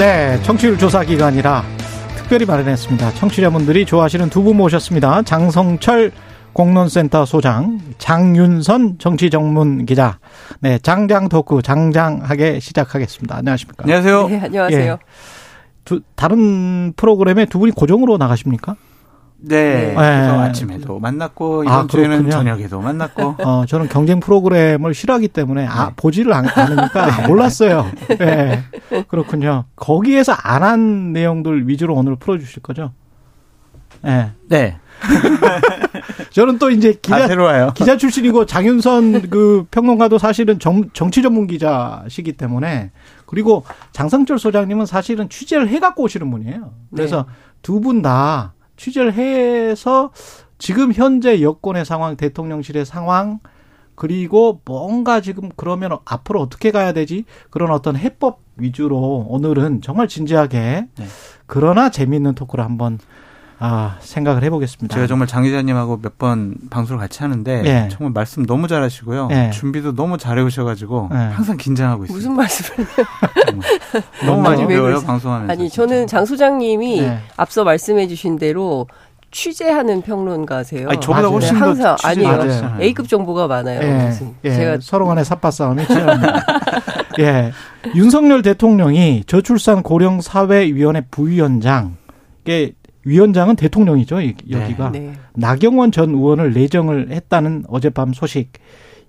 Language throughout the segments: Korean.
네, 청취율 조사 기간이라 특별히 마련했습니다. 청취자분들이 좋아하시는 두 분 모셨습니다. 장성철 공론센터 소장, 장윤선 정치전문 기자. 네, 장장 토크 장장하게 시작하겠습니다. 안녕하십니까? 안녕하세요. 네, 안녕하세요. 예. 두, 다른 프로그램에 두 분이 고정으로 나가십니까? 네. 네. 그래서 아침에도 만났고 이번 아, 주에는. 저녁에도 만났고 어, 저는 경쟁 프로그램을 싫어하기 때문에 아, 네. 보지를 않, 않으니까 몰랐어요. 네. 그렇군요. 거기에서 안 한 내용들 위주로 오늘 풀어 주실 거죠? 네. 네. 저는 또 이제 다 기자, 새로워요. 기자 출신이고 장윤선 그 평론가도 사실은 정, 정치 전문 기자시기 때문에 그리고 장성철 소장님은 사실은 취재를 해 갖고 오시는 분이에요. 그래서 두분다 취재를 해서 지금 현재 여권의 상황, 대통령실의 상황, 그리고 뭔가 지금 그러면 앞으로 어떻게 가야 되지? 그런 어떤 해법 위주로 오늘은 정말 진지하게 네. 그러나 재미있는 토크를 한번 아, 생각을 해보겠습니다. 제가 정말 장 기자님하고 몇 번 방송을 같이 하는데 예. 정말 말씀 너무 잘하시고요. 예. 준비도 너무 잘해 오셔가지고 예. 항상 긴장하고 있어요. 무슨 말씀을. 너무 많이 배워요? 방송하면서. 아니 저는 장 소장님이 네. 앞서 말씀해 주신 대로 취재하는 평론가세요. 아니, 저보다 맞아요. 훨씬 네, 더 항상 아니에요. 잘하시잖아요. A급 정보가 많아요. 예, 예, 제가 서로 간의 삽바 싸움이 치열합니다. 예. 윤석열 대통령이 저출산 고령 사회위원회 부위원장, 위원장은 대통령이죠, 이- 여기가. 네. 나경원 전 의원을 내정을 했다는 어젯밤 소식.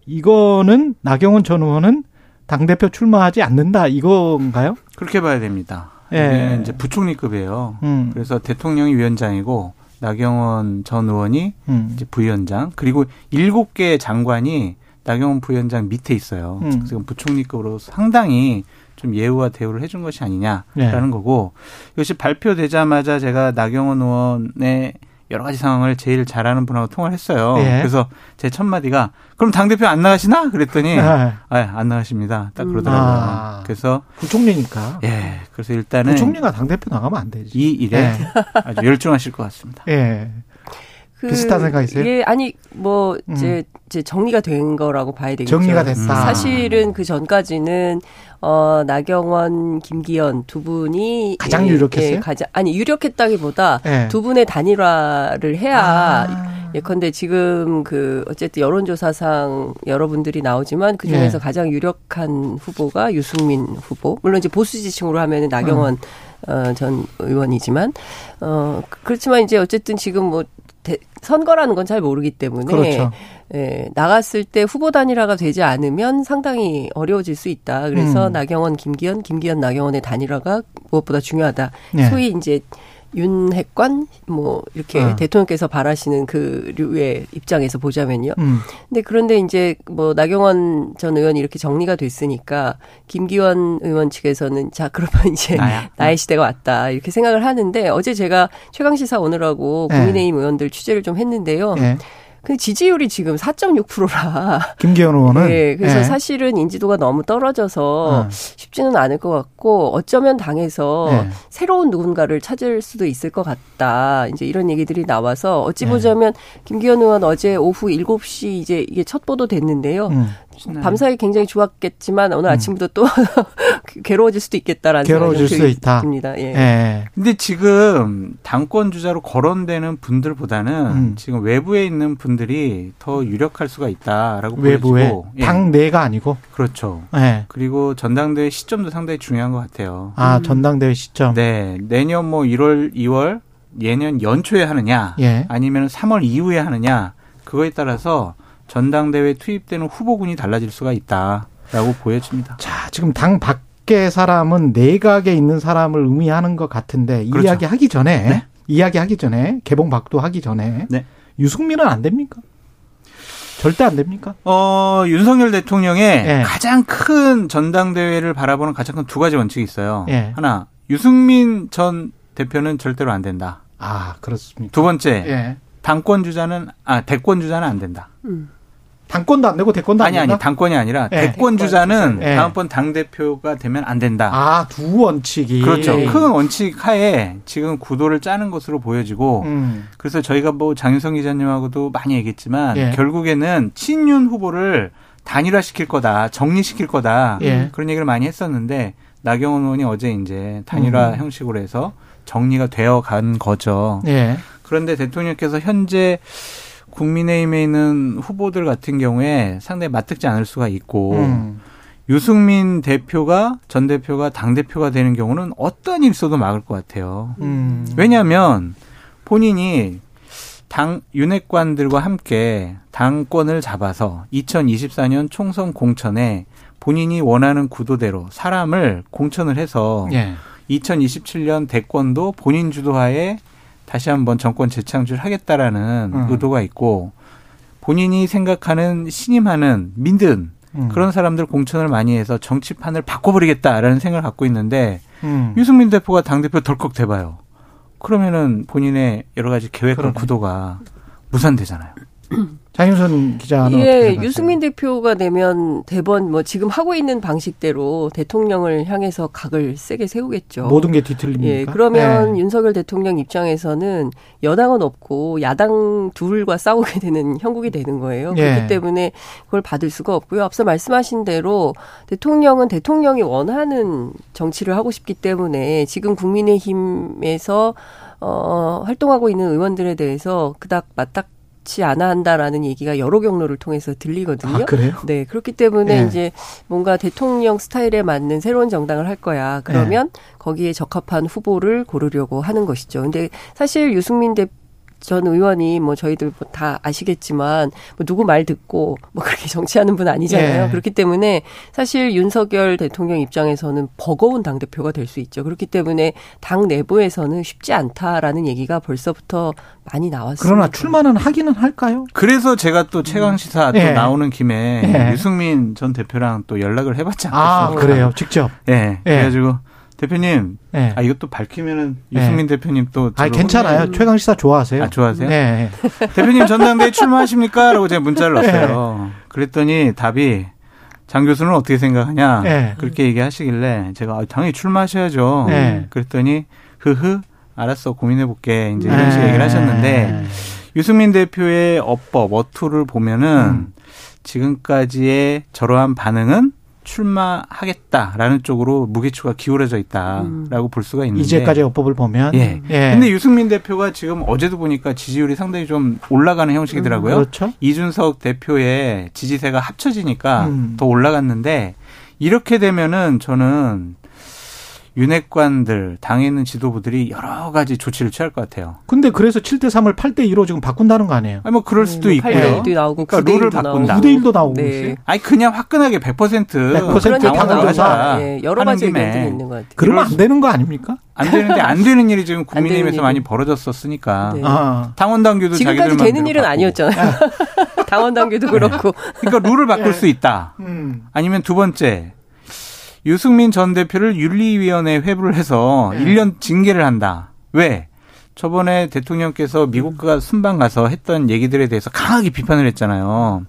이거는 나경원 전 의원은 당 대표 출마하지 않는다, 이건가요? 그렇게 봐야 됩니다. 예. 이게 이제 부총리급이에요. 음, 그래서 대통령이 위원장이고 나경원 전 의원이 음. 이제 부위원장 그리고 일곱 개 장관이 나경원 부위원장 밑에 있어요. 음. 그래서 부총리급으로 상당히 좀 예우와 대우를 해준 것이 아니냐라는 네. 거고 이것이 발표되자마자 제가 나경원 의원의 여러 가지 상황을 제일 잘하는 분하고 통화를 했어요. 예. 그래서 제 첫 마디가 그럼 당 대표 안 나가시나? 그랬더니 아, 아안 나가십니다. 딱 음. 그러더라고요. 아. 그래서 부총리니까. 예 그래서 일단은 부총리가 당 대표 나가면 안 되지. 이 일에 예. 아주 열중하실 것 같습니다. 예. 그, 비슷한 생각이세요? 예, 아니 뭐 음. 이제, 이제 정리가 된 거라고 봐야 되겠죠. 정리가 됐다. 사실은 그 전까지는 어 나경원, 김기현 두 분이 가장 예, 유력했어요? 예, 가장 아니 유력했다기보다 예. 두 분의 단일화를 해야 아. 예컨대 지금 그 어쨌든 여론조사상 여러분들이 나오지만 그 중에서 예. 가장 유력한 후보가 유승민 후보. 물론 이제 보수 지층으로 하면은 나경원 어, 전 의원이지만 어 그렇지만 이제 어쨌든 지금 뭐 대, 선거라는 건 잘 모르기 때문에 그렇죠. 예, 나갔을 때 후보 단일화가 되지 않으면 상당히 어려워질 수 있다. 그래서 음. 나경원, 김기현, 김기현, 나경원의 단일화가 무엇보다 중요하다. 네. 소위 이제 윤핵관 뭐 이렇게 어. 대통령께서 바라시는 그 류의 입장에서 보자면요. 음. 근데 그런데 이제 뭐 나경원 전 의원이 이렇게 정리가 됐으니까 김기현 의원 측에서는 자 그러면 이제 나야. 나의 시대가 왔다 이렇게 생각을 하는데 어제 제가 최강 시사 오늘하고 네. 국민의힘 의원들 취재를 좀 했는데요. 예. 그 지지율이 지금 4.6%라. 김기현 의원은 네, 그래서 예. 사실은 인지도가 너무 떨어져서 어. 쉽지는 않을 것 같고 어쩌면 당에서 네. 새로운 누군가를 찾을 수도 있을 것 같다. 이제 이런 얘기들이 나와서 어찌 네. 보자면 김기현 의원 어제 오후 7시 이제 이게 첫 보도 됐는데요. 음. 밤사이 굉장히 좋았겠지만 오늘 아침부터 또 괴로워질 수도 있겠다라는 괴로워질 생각이 수 있다. 듭니다. 예. 예. 근데 지금 당권 주자로 거론되는 분들보다는 음. 지금 외부에 있는 분들이 더 유력할 수가 있다라고 외부에 보여지고 예. 당 내가 아니고 그렇죠. 예. 그리고 전당대회 시점도 상당히 중요한 것 같아요. 아 전당대회 시점 네, 내년 뭐 1월, 2월, 예년 연초에 하느냐, 예. 아니면 3월 이후에 하느냐, 그거에 따라서 전당대회 투입되는 후보군이 달라질 수가 있다라고 보여집니다. 자 지금 당 밖의 사람은 내각에 있는 사람을 의미하는 것 같은데 그렇죠. 이야기 하기 전에 네. 이야기 하기 전에 개봉 박도 하기 전에 네. 유승민은 안 됩니까? 절대 안 됩니까? 어, 윤석열 대통령의 예. 가장 큰 전당대회를 바라보는 가장 큰 두 가지 원칙이 있어요. 예. 하나, 유승민 전 대표는 절대로 안 된다. 아, 그렇습니까? 두 번째, 예. 당권 주자는 아 대권 주자는 안 된다. 음. 당권도 안 되고 대권도 안 아니 된다? 아니 당권이 아니라 예. 대권 주자는 예. 다음번 당 대표가 되면 안 된다. 아, 두 원칙이. 그렇죠. 예. 큰 원칙 하에 지금 구도를 짜는 것으로 보여지고 음. 그래서 저희가 뭐 장윤성 기자님하고도 많이 얘기했지만 예. 결국에는 친윤 후보를 단일화시킬 거다, 정리시킬 거다 예. 그런 얘기를 많이 했었는데 나경원 의원이 어제 이제 단일화 음. 형식으로 해서 정리가 되어 간 거죠. 예. 그런데 대통령께서 현재 국민의힘에 있는 후보들 같은 경우에 상당히 맞듣지 않을 수가 있고 음. 유승민 대표가 전 대표가 당 대표가 되는 경우는 어떤 일 있어도 막을 것 같아요. 음. 왜냐하면 본인이 당 윤핵관들과 함께 당권을 잡아서 2024년 총선 공천에 본인이 원하는 구도대로 사람을 공천을 해서 예. 2027년 대권도 본인 주도하에 다시 한번 정권 재창출하겠다라는 음. 의도가 있고 본인이 생각하는 신임하는 민든 음. 그런 사람들 공천을 많이 해서 정치판을 바꿔버리겠다라는 생각을 갖고 있는데 음. 유승민 대표가 당대표 덜컥 돼봐요. 그러면은 본인의 여러 가지 계획과 그러네. 구도가 무산되잖아요. 장윤선 기자는 예? 유승민 대표가 되면 대번 뭐 지금 하고 있는 방식대로 대통령을 향해서 각을 세게 세우겠죠. 모든 게 뒤틀립니까? 예, 그러면 예. 윤석열 대통령 입장에서는 여당은 없고 야당 둘과 싸우게 되는 형국이 되는 거예요. 예. 그렇기 때문에 그걸 받을 수가 없고요. 앞서 말씀하신 대로 대통령은 대통령이 원하는 정치를 하고 싶기 때문에 지금 국민의힘에서 어, 활동하고 있는 의원들에 대해서 그닥 맞닥 지 않아 한다라는 얘기가 여러 경로를 통해서 들리거든요. 아, 그래요? 네, 그렇기 때문에 예. 이제 뭔가 대통령 스타일에 맞는 새로운 정당을 할 거야. 그러면 거기에 적합한 후보를 고르려고 하는 것이죠. 근데 사실 유승민 대, 전 의원이 뭐 저희들 뭐 다 아시겠지만 뭐 누구 말 듣고 뭐 그렇게 정치하는 분 아니잖아요. 예. 그렇기 때문에 사실 윤석열 대통령 입장에서는 버거운 당 대표가 될 수 있죠. 그렇기 때문에 당 내부에서는 쉽지 않다라는 얘기가 벌써부터 많이 나왔습니다. 그러나 출마는 하기는 할까요? 그래서 제가 또 최강 시사 또 예. 나오는 김에 예. 유승민 전 대표랑 또 연락을 해봤지 아, 않겠습니까? 그래요. 직접. 예. 그래가지고 대표님, 예. 아 이것도 밝히면은 예. 유승민 대표님 또 아, 괜찮아요. 최강 시사 좋아하세요? 아, 좋아하세요? 네. 대표님 전당대회 출마하십니까? 라고 제가 문자를 넣었어요. 그랬더니 답이 장 교수는 어떻게 생각하냐? 네. 그렇게 얘기하시길래 제가 아, 당연히 출마하셔야죠. 네. 그랬더니 흐흐 알았어 고민해 볼게 이제 이런 네. 식의 얘기를 하셨는데 유승민 대표의 어법 어투를 보면은 음. 지금까지의 저러한 반응은 출마하겠다라는 쪽으로 무게추가 기울어져 있다라고 볼 수가 있는데 이제까지 어법을 보면. 예. 예. 근데 유승민 대표가 지금 어제도 보니까 지지율이 상당히 좀 올라가는 형식이더라고요. 그렇죠. 이준석 대표의 지지세가 합쳐지니까 음. 더 올라갔는데 이렇게 되면은 저는 윤핵관들 당에 있는 지도부들이 여러 가지 조치를 취할 것 같아요. 근데 그래서 7대 3을 8대 2로 지금 바꾼다는 거 아니에요? 아니 뭐 그럴 수도 네, 있고요. 8대 1도 나오고 그러니까 9대 룰을 1도 바꾼다. 나오고. 9대 1도 나오고 네. 아니 그냥 화끈하게 100% 100% 그런 얘기 당원 나와서 조사. 예, 여러 하는 가지 의견들이 있는 것 같아요. 그러면 안 되는 거 아닙니까? 안 되는데 안 되는 일이 지금 국민의힘에서. 많이 벌어졌었으니까 네. 아. 당원 당규도 지금까지 자기들 되는 일은 바꾸고. 아니었잖아요. 당원 당규도 그렇고. 그러니까 룰을 바꿀 수 있다. 음. 아니면 두 번째 유승민 전 대표를 윤리위원회 회부를 해서 네. 1년 징계를 한다. 왜? 저번에 대통령께서 미국과 순방 가서 했던 얘기들에 대해서 강하게 비판을 했잖아요.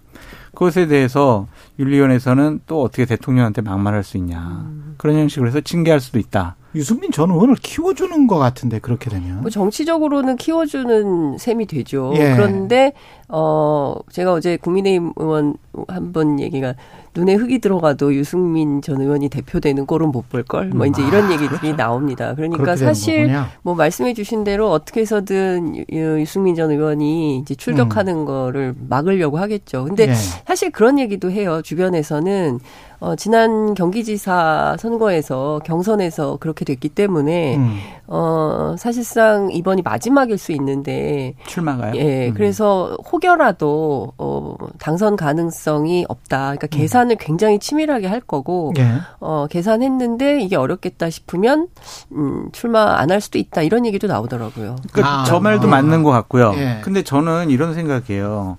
그것에 대해서 윤리위원회에서는 또 어떻게 대통령한테 막말할 수 있냐. 그런 형식으로 해서 징계할 수도 있다. 유승민 전 의원을 키워주는 것 같은데 그렇게 되면. 뭐 정치적으로는 키워주는 셈이 되죠. 예. 그런데 어 제가 어제 국민의힘 의원 한 번 얘기가 눈에 흙이 들어가도 유승민 전 의원이 대표되는 꼴은 못 볼 걸. 뭐 이제 이런 얘기들이 나옵니다. 그러니까 음. 아, 사실 거군요. 뭐 말씀해 주신 대로 어떻게 해서든 유- 유승민 전 의원이 이제 출격하는 거를 막으려고 하겠죠. 근데 음. 예. 사실 그런 얘기도 해요. 주변에서는 어 지난 경기지사 선거에서 경선에서 그렇게 됐기 때문에 음. 어 사실상 이번이 마지막일 수 있는데 출마가요? 예 음. 그래서 혹 여라도 어 당선 가능성이 없다. 그러니까 계산을 굉장히 치밀하게 할 거고 예. 어 계산했는데 이게 어렵겠다 싶으면 음 출마 안 할 수도 있다. 이런 얘기도 나오더라고요. 그러니까 아. 저 말도 아. 맞는 것 같고요. 예. 근데 저는 이런 생각이에요.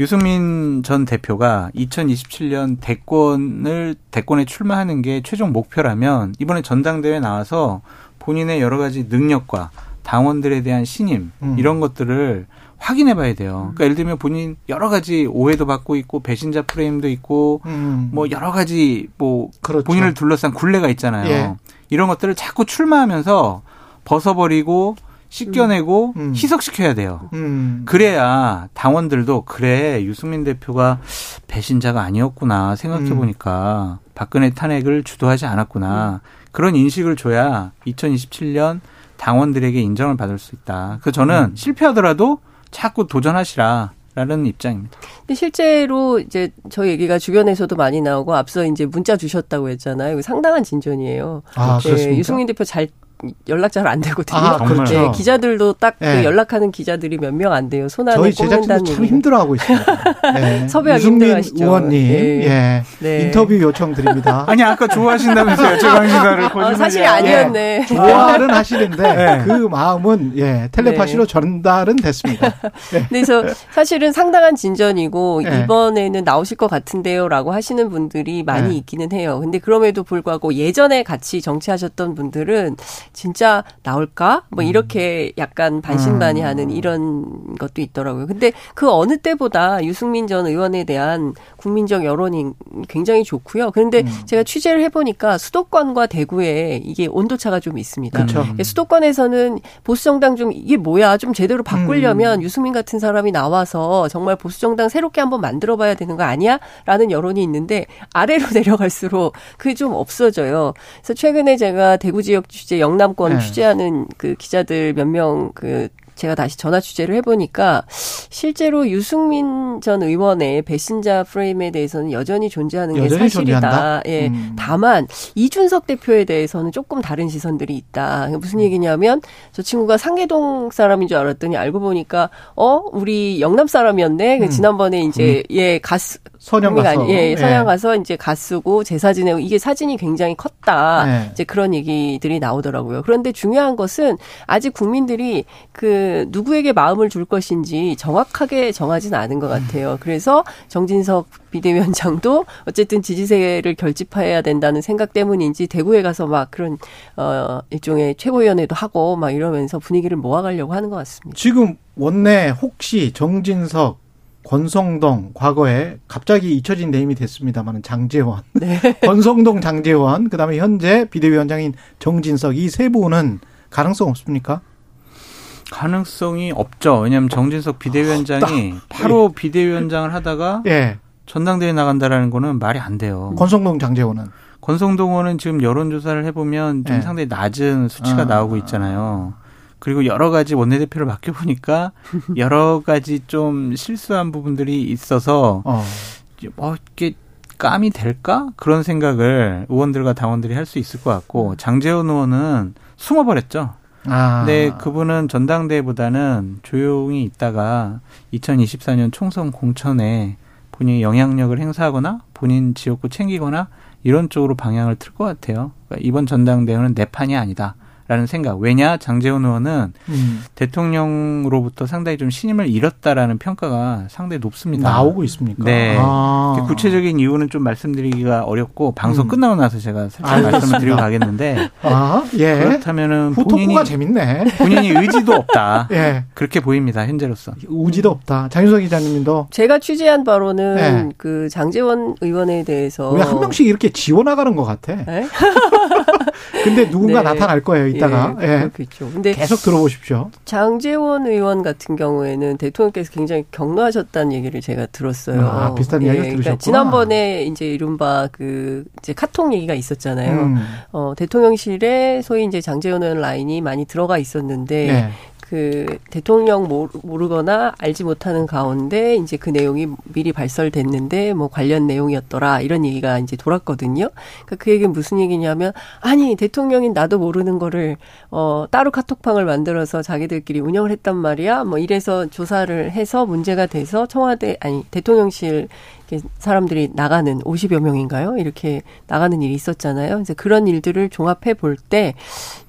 유승민 전 대표가 2027년 대권을 대권에 출마하는 게 최종 목표라면 이번에 전당대회 나와서 본인의 여러 가지 능력과 당원들에 대한 신임 음. 이런 것들을 확인해 봐야 돼요. 그러니까 예를 들면 본인 여러 가지 오해도 받고 있고 배신자 프레임도 있고 음. 뭐 여러 가지 뭐 그렇죠. 본인을 둘러싼 굴레가 있잖아요. 예. 이런 것들을 자꾸 출마하면서 벗어버리고 씻겨내고 음. 희석시켜야 돼요. 음. 그래야 당원들도 그래 유승민 대표가 배신자가 아니었구나 생각해 보니까 박근혜 탄핵을 주도하지 않았구나 그런 인식을 줘야 2027년 당원들에게 인정을 받을 수 있다. 그 저는 실패하더라도 자꾸 도전하시라 라는 입장입니다. 근데 실제로 이제 저희 얘기가 주변에서도 많이 나오고 앞서 이제 문자 주셨다고 했잖아요. 상당한 진전이에요. 아, 네, 그렇습니까? 유승민 대표 잘 연락 잘 안 되거든요. 아, 정말. 그렇죠. 네, 기자들도 딱그 네. 연락하는 기자들이 몇 명 안 돼요. 손 안에 저희 제작진도 참 얘기. 힘들어하고 있습니다. 네. 섭외하기 힘들어하시죠. 의원님, 네. 예. 네. 인터뷰 요청 드립니다. 아니 아까 좋아하신다면서요 최강 기사를 아, 사실이 아니었네. 좋아는 하시는데 네. 그 마음은 예 텔레파시로 네. 전달은 됐습니다. 그래서 사실은 상당한 진전이고 네. 이번에는 나오실 것 같은데요라고 하시는 분들이 많이 네. 있기는 해요. 근데 그럼에도 불구하고 예전에 같이 정치하셨던 분들은 진짜 나올까? 뭐 이렇게 약간 반신반의하는 이런 것도 있더라고요. 근데 그 어느 때보다 유승민 전 의원에 대한 국민적 여론이 굉장히 좋고요. 그런데 제가 취재를 해보니까 수도권과 대구에 이게 온도차가 좀 있습니다. 그렇죠. 예, 수도권에서는 보수 정당 좀 이게 뭐야 좀 제대로 바꾸려면 유승민 같은 사람이 나와서 정말 보수 정당 새롭게 한번 만들어 봐야 되는 거 아니야 라는 여론이 있는데 아래로 내려갈수록 그게 좀 없어져요. 그래서 최근에 제가 대구 지역 취재 영남 권 네. 취재하는 그 기자들 몇 명 그 제가 다시 전화 취재를 해보니까 실제로 유승민 전 의원의 배신자 프레임에 대해서는 여전히 존재하는 게 여전히 사실이다. 존재한다? 예. 음. 다만 이준석 대표에 대해서는 조금 다른 시선들이 있다. 무슨 얘기냐면 저 친구가 상계동 사람인 줄 알았더니 알고 보니까 어 우리 영남 사람이었네. 그 음. 지난번에 이제 예가 수 선영 국민이 가서 예, 예. 서양 가서 이제 가수고 제사 지내고 이게 사진이 굉장히 컸다. 네. 이제 그런 얘기들이 나오더라고요. 그런데 중요한 것은 아직 국민들이 그 누구에게 마음을 줄 것인지 정확하게 정하지는 않은 것 같아요. 그래서 정진석 비대위원장도 어쨌든 지지세를 결집해야 된다는 생각 때문인지 대구에 가서 막 그런 어 일종의 최고위원회도 하고 막 이러면서 분위기를 모아가려고 하는 것 같습니다. 지금 원내 혹시 정진석, 권성동 과거에 갑자기 잊혀진 네임이 됐습니다만은 장재원, 네. 권성동, 장재원, 그다음에 현재 비대위원장인 정진석 이 세 분은 가능성 없습니까? 가능성이 없죠. 왜냐하면 정진석 비대위원장이 바로 비대위원장을 하다가 예, 전당대회 나간다라는 거는 말이 안 돼요. 권성동, 장재원은 권성동 의원은 지금 여론조사를 해보면 좀 네. 상당히 낮은 수치가 아. 나오고 있잖아요. 그리고 여러 가지 원내대표를 맡겨보니까 여러 가지 좀 실수한 부분들이 있어서 어, 뭐 이게 감이 될까 그런 생각을 의원들과 당원들이 할 수 있을 것 같고 장재원 의원은 숨어버렸죠. 아, 근데 그분은 전당대회보다는 조용히 있다가 2024년 총선 공천에 본인이 영향력을 행사하거나 본인 지역구 챙기거나 이런 쪽으로 방향을 틀 것 같아요. 그러니까 이번 전당대회는 내 판이 아니다. 라는 생각. 왜냐? 장재원 의원은 음, 대통령으로부터 상당히 좀 신임을 잃었다라는 평가가 상당히 높습니다. 나오고 있습니까? 네. 아. 구체적인 이유는 좀 말씀드리기가 어렵고 방송 음. 끝나고 나서 제가 살짝 알겠습니다. 말씀을 드리고 가겠는데 아, 예. 그렇다면은 본인이 재밌네. 본인이 의지도 없다. 예. 그렇게 보입니다. 현재로서. 우지도 없다. 장윤석 기자님도 제가 취재한 바로는 네. 그 장재원 의원에 대해서 왜 한 명씩 이렇게 지워 나가는 것 같아. 네? 근데 누군가 네. 나타날 거예요, 이따가. 예, 예. 그렇겠죠. 근데 계속 들어보십시오. 장재원 의원 같은 경우에는 대통령께서 굉장히 격노하셨다는 얘기를 제가 들었어요. 아, 비슷한 이야기를 들으셨구나. 지난번에 이제 이른바 그 이제 카톡 얘기가 있었잖아요. 음. 어, 대통령실에 소위 이제 장재원 의원 라인이 많이 들어가 있었는데 네. 그 대통령 모르- 모르거나 알지 못하는 가운데 이제 그 내용이 미리 발설됐는데 뭐 관련 내용이었더라 이런 얘기가 이제 돌았거든요. 그러니까 그 얘기는 무슨 얘기냐면 아니 대통령인 나도 모르는 거를 어 따로 카톡방을 만들어서 자기들끼리 운영을 했단 말이야. 뭐 이래서 조사를 해서 문제가 돼서 청와대 아니 대통령실 사람들이 나가는 50여 명인가요? 이렇게 나가는 일이 있었잖아요. 그래서 그런 일들을 종합해 볼 때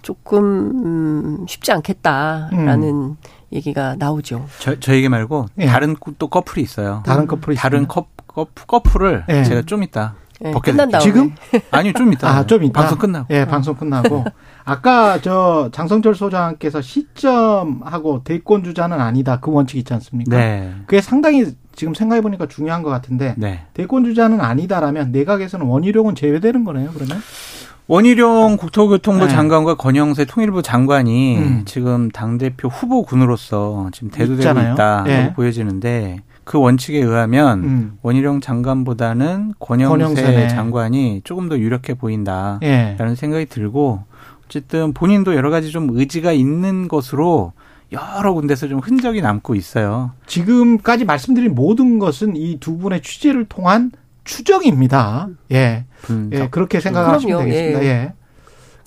조금 음, 쉽지 않겠다 라는 얘기가 나오죠. 저, 저에게 말고 예. 다른 또 커플이 있어요. 다른 커플이 다른. 커, 커, 커플을 예. 제가 좀 이따 네, 벗게 끝난. 다음에. 지금? 아니요, 좀 이따. 아, 좀 이따. 방송 끝나고. 예, 방송 끝나고. 아까 저 장성철 소장께서 시점하고 대권 주자는 아니다. 그 원칙 있지 않습니까? 네. 그게 상당히 지금 생각해 보니까 중요한 것 같은데 네. 대권 주자는 아니다라면 내각에서는 원희룡은 제외되는 거네요. 그러면 원희룡 국토교통부 네. 장관과 권영세 통일부 장관이 음. 지금 당대표 후보군으로서 지금 대두되고 있잖아요. 있다고 예. 보여지는데 그 원칙에 의하면 음. 원희룡 장관보다는 권영세 권영세네. 장관이 조금 더 유력해 보인다라는 예. 생각이 들고 어쨌든 본인도 여러 가지 좀 의지가 있는 것으로 여러 군데서 좀 흔적이 남고 있어요. 지금까지 말씀드린 모든 것은 이 두 분의 취재를 통한 추정입니다. 예. 분석. 예, 그렇게 생각하시면 그럼요. 되겠습니다. 예. 예.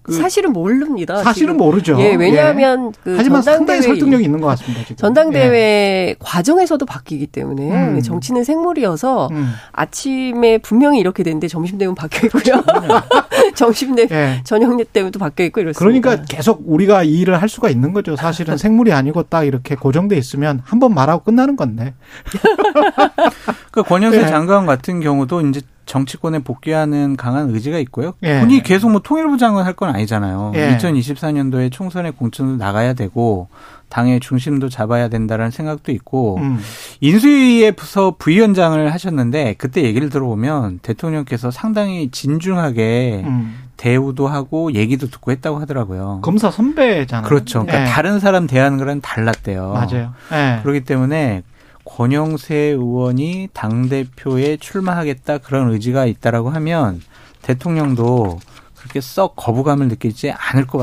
그 사실은 모릅니다. 사실은 지금. 모르죠. 예, 왜냐하면 그 하지만 상당히 설득력이 있는 것 같습니다. 지금. 전당대회 과정에서도 바뀌기 때문에 음. 정치는 생물이어서 예. 음. 아침에 분명히 이렇게 됐는데 점심 되면 바뀌어 있고요. 점심 되 예. 저녁 때면 또 바뀌어 있고 이렇습니다. 그러니까 계속 우리가 이 일을 할 수가 있는 거죠. 사실은 생물이 아니고 딱 이렇게 고정돼 있으면 한 번 말하고 끝나는 건데. 그 권영세 예. 장관 같은 경우도 이제 정치권에 복귀하는 강한 의지가 있고요. 예. 본인이 계속 뭐 통일부 장관 할 건 아니잖아요. 예. 2024년도에 총선에 공천도 나가야 되고 당의 중심도 잡아야 된다라는 생각도 있고 음. 인수위에서 부위원장을 하셨는데 그때 얘기를 들어보면 대통령께서 상당히 진중하게 음. 대우도 하고 얘기도 듣고 했다고 하더라고요. 검사 선배잖아요. 그렇죠. 그러니까 예. 다른 사람 대하는 거랑 달랐대요. 맞아요. 예. 그렇기 때문에 권영세 의원이 당 대표에 출마하겠다 그런 의지가 있다라고 하면 대통령도 그렇게 썩 거부감을 느끼지 않을 것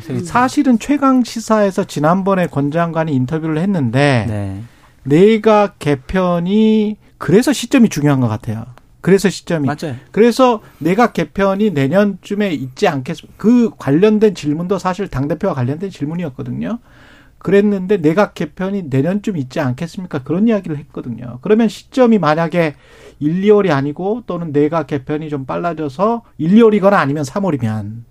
생각이 듭니다. 사실은 최강 시사에서 지난번에 권 장관이 인터뷰를 했는데 네. 내각 개편이 그래서 시점이 중요한 것 같아요. 그래서 시점이 맞아요. 그래서 내각 개편이 내년쯤에 있지 않겠습니까? 그 관련된 질문도 사실 당 대표와 관련된 질문이었거든요. 그랬는데 내각 개편이 내년쯤 있지 않겠습니까? 그런 이야기를 했거든요. 그러면 시점이 만약에 1, 2월이 아니고 또는 내각 개편이 좀 빨라져서 1, 2월이거나 아니면 3월이면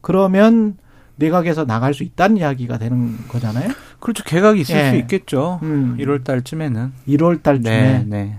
그러면 내각에서 나갈 수 있다는 이야기가 되는 거잖아요. 그렇죠. 개각이 있을 예. 수 있겠죠. 음. 1월 달쯤에는. 1월 달쯤에 네, 네.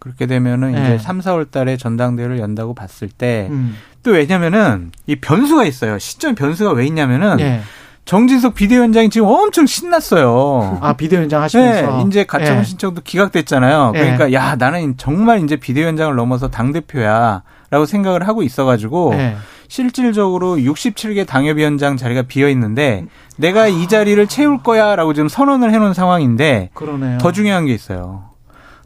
그렇게 되면은 네. 이제 3, 4월 달에 전당대회를 연다고 봤을 때또 음. 왜냐면은 이 변수가 있어요. 시점 변수가 왜 있냐면은 예. 정진석 비대위원장이 지금 엄청 신났어요. 아 비대위원장 네, 하시면서 이제 가처분 예. 신청도 기각됐잖아요. 예. 그러니까 야 나는 정말 이제 비대위원장을 넘어서 당 대표야라고 생각을 하고 있어가지고 예. 실질적으로 67개 당협위원장 자리가 비어 있는데 내가 이 자리를 채울 거야라고 지금 선언을 해놓은 상황인데 그러네요. 더 중요한 게 있어요.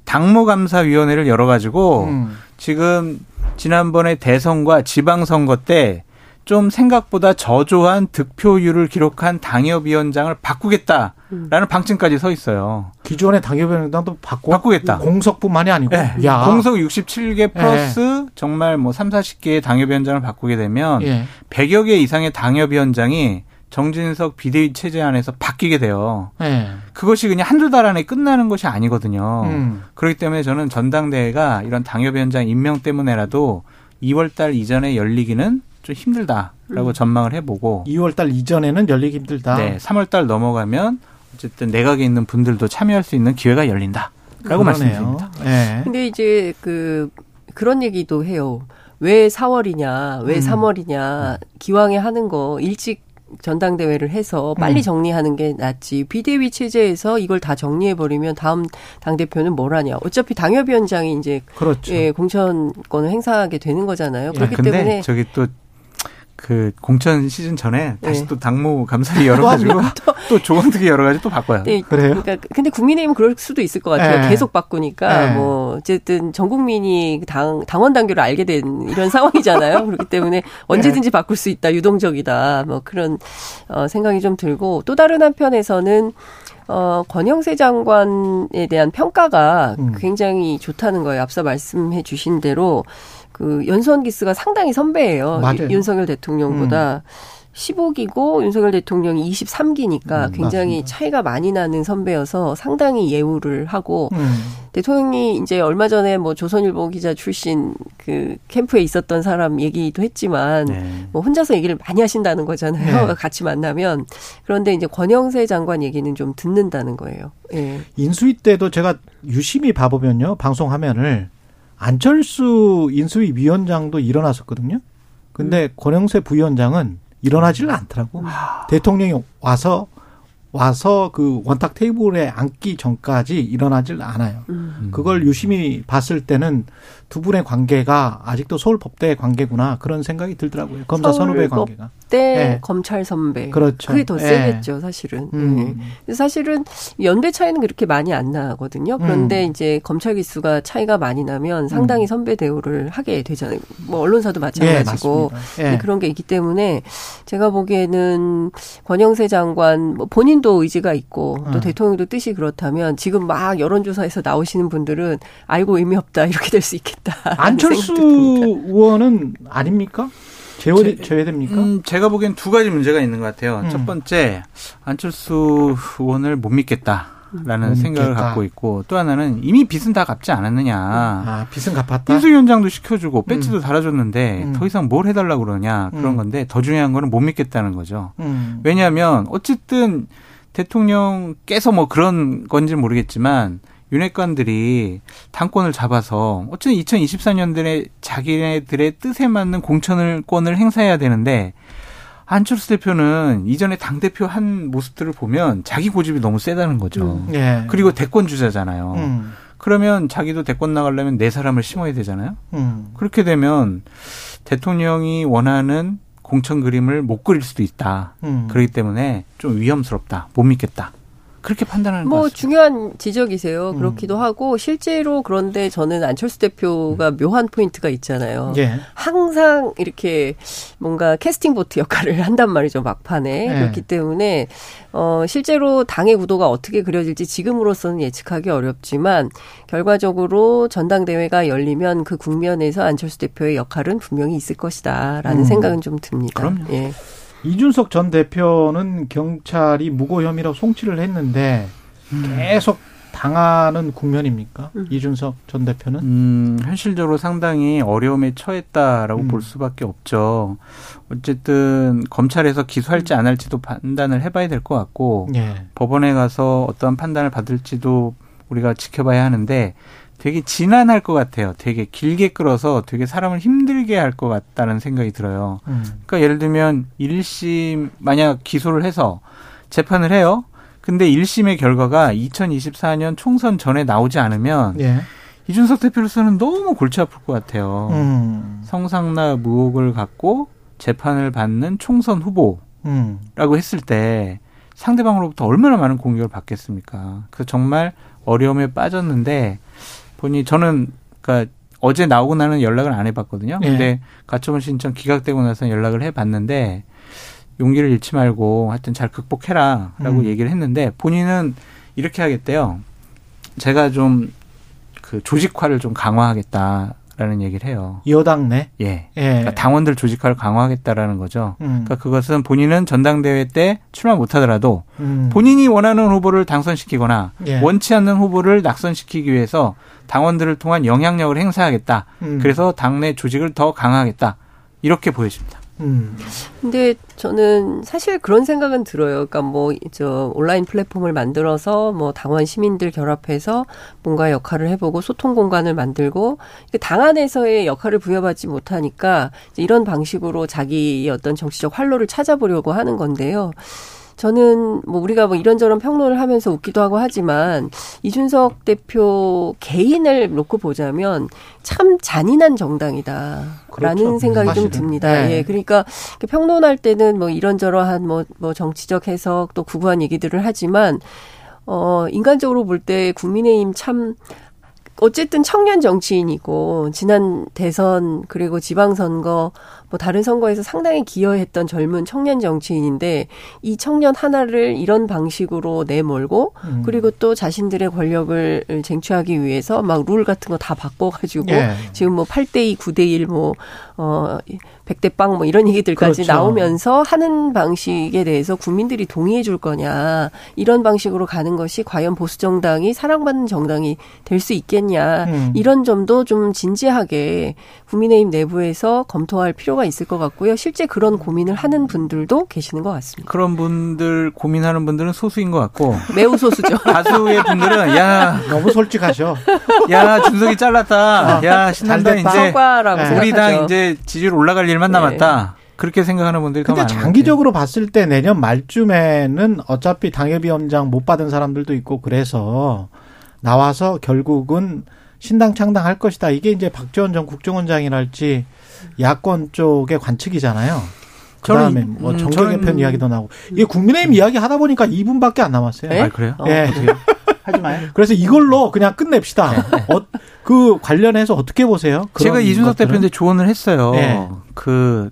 당무감사위원회를 열어가지고 음. 지금 지난번에 대선과 지방선거 때 좀 생각보다 저조한 득표율을 기록한 당협위원장을 바꾸겠다라는 방침까지 서 있어요. 기존의 당협위원장도 바꿔 바꾸겠다. 공석뿐만이 아니고 네. 야 공석 67개 플러스 정말 뭐 3, 40개의 당협위원장을 바꾸게 되면 예. 100여 개 이상의 당협위원장이 정진석 비대위 체제 안에서 바뀌게 돼요. 예. 그것이 그냥 한두 달 안에 끝나는 것이 아니거든요. 음. 그렇기 때문에 저는 전당대회가 이런 당협위원장 임명 때문에라도 2월 달 이전에 열리기는 좀 힘들다라고 전망을 해보고 2월 달 이전에는 열리기 힘들다. 네, 3월 달 넘어가면 어쨌든 내각에 있는 분들도 참여할 수 있는 기회가 열린다 라고 그러네요. 말씀드립니다. 예. 근데 이제 그 그런 얘기도 해요. 왜 4월이냐, 왜 음. 3월이냐, 기왕에 하는 거 일찍 전당대회를 해서 빨리 음. 정리하는 게 낫지. 비대위 체제에서 이걸 다 정리해 버리면 다음 당 대표는 뭘 하냐. 어차피 당협위원장이 이제 그렇죠. 예, 공천권을 행사하게 되는 거잖아요. 아, 그렇기 근데 때문에 저기 또 그 공천 시즌 전에 다시 네. 또 당무 감사위 열어가지고 또 조강특위 열어가지고 또 바꿔요. 네, 그래요? 그러니까 근데 국민의힘은 그럴 수도 있을 것 같아요. 네. 계속 바꾸니까 네. 뭐 어쨌든 전 국민이 당 당원 당규를 알게 된 이런 상황이잖아요. 그렇기 때문에 언제든지 바꿀 수 있다, 유동적이다, 뭐 그런 어, 생각이 좀 들고 또 다른 한편에서는 어, 권영세 장관에 대한 평가가 음. 굉장히 좋다는 거예요. 앞서 말씀해 주신 대로 그 연수원 기스가 상당히 선배예요. 맞아요. 유- 윤석열 대통령보다 15기고 윤석열 대통령이 23기니까 음, 굉장히 맞습니다. 차이가 많이 나는 선배여서 상당히 예우를 하고 음. 대통령이 이제 얼마 전에 뭐 조선일보 기자 출신 그 캠프에 있었던 사람 얘기도 했지만 네. 뭐 혼자서 얘기를 많이 하신다는 거잖아요. 네. 같이 만나면 그런데 이제 권영세 장관 얘기는 좀 듣는다는 거예요. 예. 인수위 때도 제가 유심히 봐보면요 방송 화면을 안철수 인수위 위원장도 일어났었거든요. 근데 음. 권영세 부위원장은 일어나지를 않더라고. 아. 대통령이 와서 와서 그 원탁 테이블에 앉기 전까지 일어나질 않아요. 음. 그걸 유심히 봤을 때는 두 분의 관계가 아직도 서울 법대 관계구나 그런 생각이 들더라고요. 검사 선후배 관계가. 때 네. 검찰 선배. 그렇죠. 그게 더 네. 세겠죠, 사실은. 음. 네. 사실은 연배 차이는 그렇게 많이 안 나거든요. 그런데 음. 이제 검찰 기수가 차이가 많이 나면 상당히 음. 선배 대우를 하게 되잖아요. 뭐 언론사도 마찬가지고 네, 그런 게 있기 때문에 제가 보기에는 권영세 장관 뭐 본인도 의지가 있고 또 음. 대통령도 뜻이 그렇다면 지금 막 여론조사에서 나오시는 분들은 알고 의미 없다 이렇게 될 수 있겠다. 안철수 의원은 아닙니까? 제외, 제외됩니까? 음, 제가 보기엔 두 가지 문제가 있는 것 같아요. 음. 첫 번째, 안철수 의원을 못 믿겠다. 라는 생각을 믿겠다. 갖고 있고 또 하나는 이미 빚은 다 갚지 않았느냐. 아, 빚은 갚았다. 인수위원장도 시켜주고 배지도 음. 달아줬는데 음. 더 이상 뭘 해달라고 그러냐 그런 음. 건데 더 중요한 거는 못 믿겠다는 거죠. 음. 왜냐하면 어쨌든 대통령께서 뭐 그런 건지 모르겠지만 윤핵관들이 당권을 잡아서 어쨌든 2024년들에 자기네들의 뜻에 맞는 공천권을 행사해야 되는데 안철수 대표는 이전에 당 대표 한 모습들을 보면 자기 고집이 너무 세다는 거죠. 음. 예. 그리고 대권 주자잖아요. 음. 그러면 자기도 대권 나가려면 네 사람을 심어야 되잖아요. 음. 그렇게 되면 대통령이 원하는 공천 그림을 못 그릴 수도 있다. 음. 그렇기 때문에 좀 위험스럽다. 못 믿겠다. 그렇게 판단하는 뭐 중요한 지적이세요. 음. 그렇기도 하고 실제로 그런데 저는 안철수 대표가 음. 묘한 포인트가 있잖아요. 예. 항상 이렇게 뭔가 캐스팅 보트 역할을 한단 말이죠 막판에 예. 그렇기 때문에 어 실제로 당의 구도가 어떻게 그려질지 지금으로서는 예측하기 어렵지만 결과적으로 전당대회가 열리면 그 국면에서 안철수 대표의 역할은 분명히 있을 것이다라는 음. 생각은 좀 듭니다. 그럼요. 예. 이준석 전 대표는 경찰이 무고 혐의로 송치를 했는데 음. 계속 당하는 국면입니까? 음. 이준석 전 대표는? 음, 현실적으로 상당히 어려움에 처했다라고 음. 볼 수밖에 없죠. 어쨌든 검찰에서 기소할지 안 할지도 판단을 해봐야 될 것 같고 예. 법원에 가서 어떠한 판단을 받을지도 우리가 지켜봐야 하는데 되게 진한할 것 같아요. 되게 길게 끌어서 되게 사람을 힘들게 할 것 같다는 생각이 들어요. 음. 그러니까 예를 들면 1심 만약 기소를 해서 재판을 해요. 근데 1심의 결과가 2024년 총선 전에 나오지 않으면 예. 이준석 대표로서는 너무 골치 아플 것 같아요. 음. 성상납 의혹을 갖고 재판을 받는 총선 후보라고 음. 했을 때 상대방으로부터 얼마나 많은 공격을 받겠습니까? 그래서 정말 어려움에 빠졌는데 보니 저는 그러니까 어제 나오고 나는 연락을 안 해봤거든요. 네. 근데 가처분 신청 기각되고 나서 연락을 해봤는데 용기를 잃지 말고 하여튼 잘 극복해라라고 음. 얘기를 했는데 본인은 이렇게 하겠대요. 제가 좀 그 조직화를 좀 강화하겠다. 라는 얘기를 해요. 여당 내? 예. 예. 그러니까 당원들 조직화를 강화하겠다라는 거죠. 음. 그러니까 그것은 본인은 전당대회 때 출마 못하더라도 음. 본인이 원하는 후보를 당선시키거나 예. 원치 않는 후보를 낙선시키기 위해서 당원들을 통한 영향력을 행사하겠다. 음. 그래서 당내 조직을 더 강화하겠다. 이렇게 보여집니다. 음. 근데 저는 사실 그런 생각은 들어요. 그러니까 뭐 저 온라인 플랫폼을 만들어서 뭐 당원 시민들 결합해서 뭔가 역할을 해보고 소통 공간을 만들고 당 안에서의 역할을 부여받지 못하니까 이런 방식으로 자기의 어떤 정치적 활로를 찾아보려고 하는 건데요. 저는 뭐 우리가 뭐 이런저런 평론을 하면서 웃기도 하고 하지만 이준석 대표 개인을 놓고 보자면 참 잔인한 정당이다라는 그렇죠. 생각이 사실은. 좀 듭니다. 네. 예, 그러니까 평론할 때는 뭐 이런저런한 뭐, 뭐 정치적 해석 또 구구한 얘기들을 하지만 어 인간적으로 볼 때 국민의힘 참 어쨌든 청년 정치인이고 지난 대선 그리고 지방선거 뭐 다른 선거에서 상당히 기여했던 젊은 청년 정치인인데 이 청년 하나를 이런 방식으로 내몰고 음. 그리고 또 자신들의 권력을 쟁취하기 위해서 막 룰 같은 거 다 바꿔가지고 예. 지금 뭐 8대2, 9대1 뭐, 어, 백대빵 뭐 이런 얘기들까지 그렇죠. 나오면서 하는 방식에 대해서 국민들이 동의해 줄 거냐 이런 방식으로 가는 것이 과연 보수 정당이 사랑받는 정당이 될 수 있겠냐 음. 이런 점도 좀 진지하게 국민의힘 내부에서 검토할 필요가 있을 것 같고요. 실제 그런 고민을 하는 분들도 계시는 것 같습니다. 그런 분들 고민하는 분들은 소수인 것 같고 매우 소수죠. 다수의 분들은 야, 너무 솔직하셔. 야 준석이 잘랐다. 야 신난다 잘 됐다. 이제 성과라고 네. 우리 당 이제 지지율 올라갈 일만 네. 남았다. 그렇게 생각하는 분들이 더 근데 장기적으로 봤을 때 내년 말쯤에는 어차피 당협위원장 못 받은 사람들도 있고 그래서 나와서 결국은 신당 창당할 것이다. 이게 이제 박지원 전 국정원장이랄지 야권 쪽의 관측이잖아요. 그다음에 저는, 뭐 음, 정계 저는- 개편 이야기도 나오고 이게 국민의힘 이야기 하다 보니까 2분밖에 안 남았어요. 네? 같아요. 아 그래요? 어. 예. 하지 마요. 그래서 이걸로 그냥 끝냅시다. 어, 그 관련해서 어떻게 보세요? 제가 이준석 것들은? 대표한테 조언을 했어요. 네. 그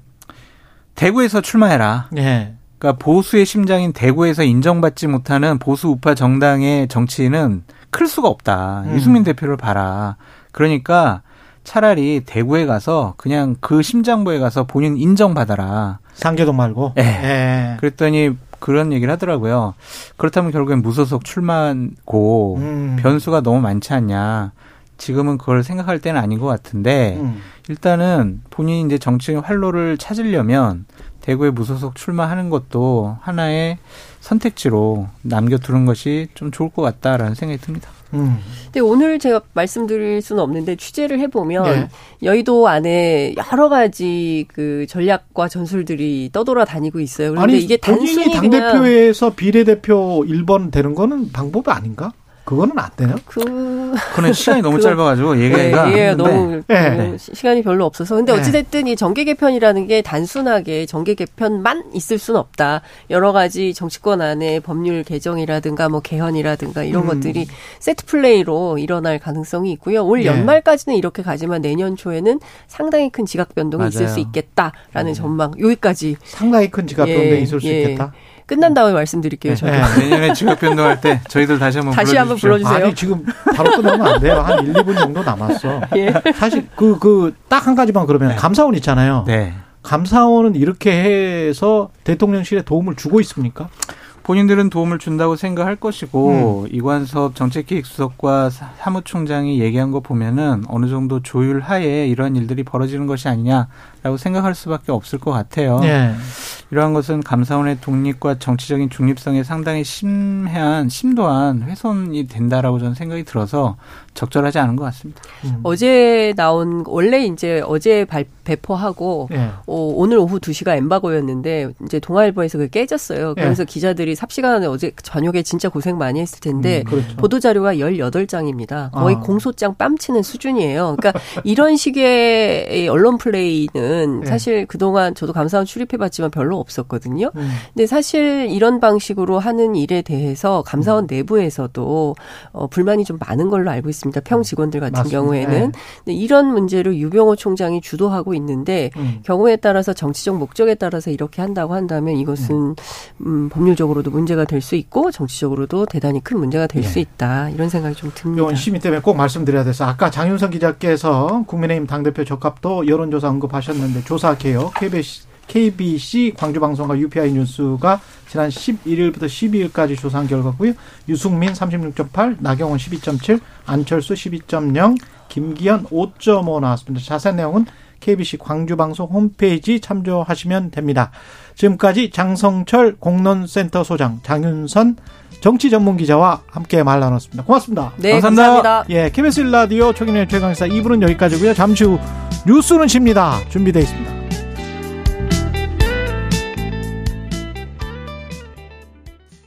대구에서 출마해라. 예. 그러니까 보수의 심장인 대구에서 인정받지 못하는 보수 우파 정당의 정치인은 클 수가 없다. 음. 유승민 대표를 봐라. 그러니까 차라리 대구에 가서 그냥 그 심장부에 가서 본인 인정받아라. 상계동 말고. 예. 예. 그랬더니 그런 얘기를 하더라고요. 그렇다면 결국엔 무소속 출마고 음. 변수가 너무 많지 않냐. 지금은 그걸 생각할 때는 아닌 것 같은데 음. 일단은 본인이 이제 정치의 활로를 찾으려면 대구에 무소속 출마하는 것도 하나의 선택지로 남겨두는 것이 좀 좋을 것 같다라는 생각이 듭니다. 음. 근데 오늘 제가 말씀드릴 수는 없는데 취재를 해보면 네. 여의도 안에 여러 가지 그 전략과 전술들이 떠돌아 다니고 있어요. 그런데 아니 이게 단순히 당 그냥 대표에서 비례대표 1번 되는 거는 방법이 아닌가? 그거는 안 되나? 그 그는 시간이 너무 그거- 짧아가지고 얘기가 예, 예, 너무 네. 그 시간이 별로 없어서. 근데 네. 어찌됐든 이 정계 개편이라는 게 단순하게 정계 개편만 있을 수는 없다. 여러 가지 정치권 안에 법률 개정이라든가 뭐 개헌이라든가 이런 음. 것들이 세트 플레이로 일어날 가능성이 있고요. 올 네. 연말까지는 이렇게 가지만 내년 초에는 상당히 큰 지각 변동이 있을 맞아요. 수 있겠다라는 전망. 여기까지 상당히 큰 예, 변동이 있을 수 예. 있겠다. 끝난 다음에 말씀드릴게요. 저희. 네. 내년에 지역 변동할 때 저희들 다시 한번 다시 한번 불러주십시오. 불러주세요. 아니 지금 바로 끝나면 안 돼요. 한 1, 2분 정도 남았어. 예. 사실 그 그 딱 한 가지만 그러면 감사원 있잖아요. 네. 감사원은 이렇게 해서 대통령실에 도움을 주고 있습니까? 본인들은 도움을 준다고 생각할 것이고 음. 이관섭 정책기획수석과 사- 사무총장이 얘기한 거 보면은 어느 정도 조율 하에 이런 일들이 벌어지는 것이 아니냐 라고 생각할 수밖에 없을 것 같아요. 예. 이러한 것은 감사원의 독립과 정치적인 중립성에 상당히 심해한 심도한 훼손이 된다라고 저는 생각이 들어서 적절하지 않은 것 같습니다. 음. 어제 나온 원래 이제 어제 발, 배포하고 예. 어, 오늘 오후 2시가 엠바고였는데 이제 동아일보에서 그게 깨졌어요. 그래서 기자들이 삽시간에 어제 저녁에 진짜 고생 많이 했을 텐데 음, 그렇죠. 보도 자료가 18장입니다. 거의 아. 공소장 뺨치는 수준이에요. 그러니까 이런 식의 언론 플레이는 네. 사실 그동안 저도 감사원 출입해 봤지만 별로 없었거든요. 음. 근데 사실 이런 방식으로 하는 일에 대해서 감사원 음. 내부에서도 어, 불만이 좀 많은 걸로 알고 있습니다. 평 직원들 같은 맞습니다. 경우에는. 근데 이런 문제를 유병호 총장이 주도하고 있는데 음. 경우에 따라서 정치적 목적에 따라서 이렇게 한다고 한다면 이것은 음, 법률적으로도 문제가 될 수 있고 정치적으로도 대단히 큰 문제가 될수 예. 있다 이런 생각이 좀 듭니다. 이건 심의 때문에 꼭 말씀드려야 돼서 아까 장윤선 기자께서 국민의힘 당대표 적합도 여론조사 언급하셨는데 조사 개요 KBC, KBC 광주방송과 UPI 뉴스가 지난 11일부터 12일까지 조사한 결과고요. 유승민 36.8, 나경원 12.7, 안철수 12.0, 김기현 5.5 나왔습니다. 자세한 내용은 KBC 광주방송 홈페이지 참조하시면 됩니다. 지금까지 장성철 공론센터 소장, 장윤선 정치 전문 기자와 함께 말 나눴습니다. 고맙습니다. 네, 감사합니다. 감사합니다. 예, KBS 1라디오 최근의 최강사 2부는 여기까지고요. 잠시 후 뉴스는 쉽니다. 준비되어 있습니다.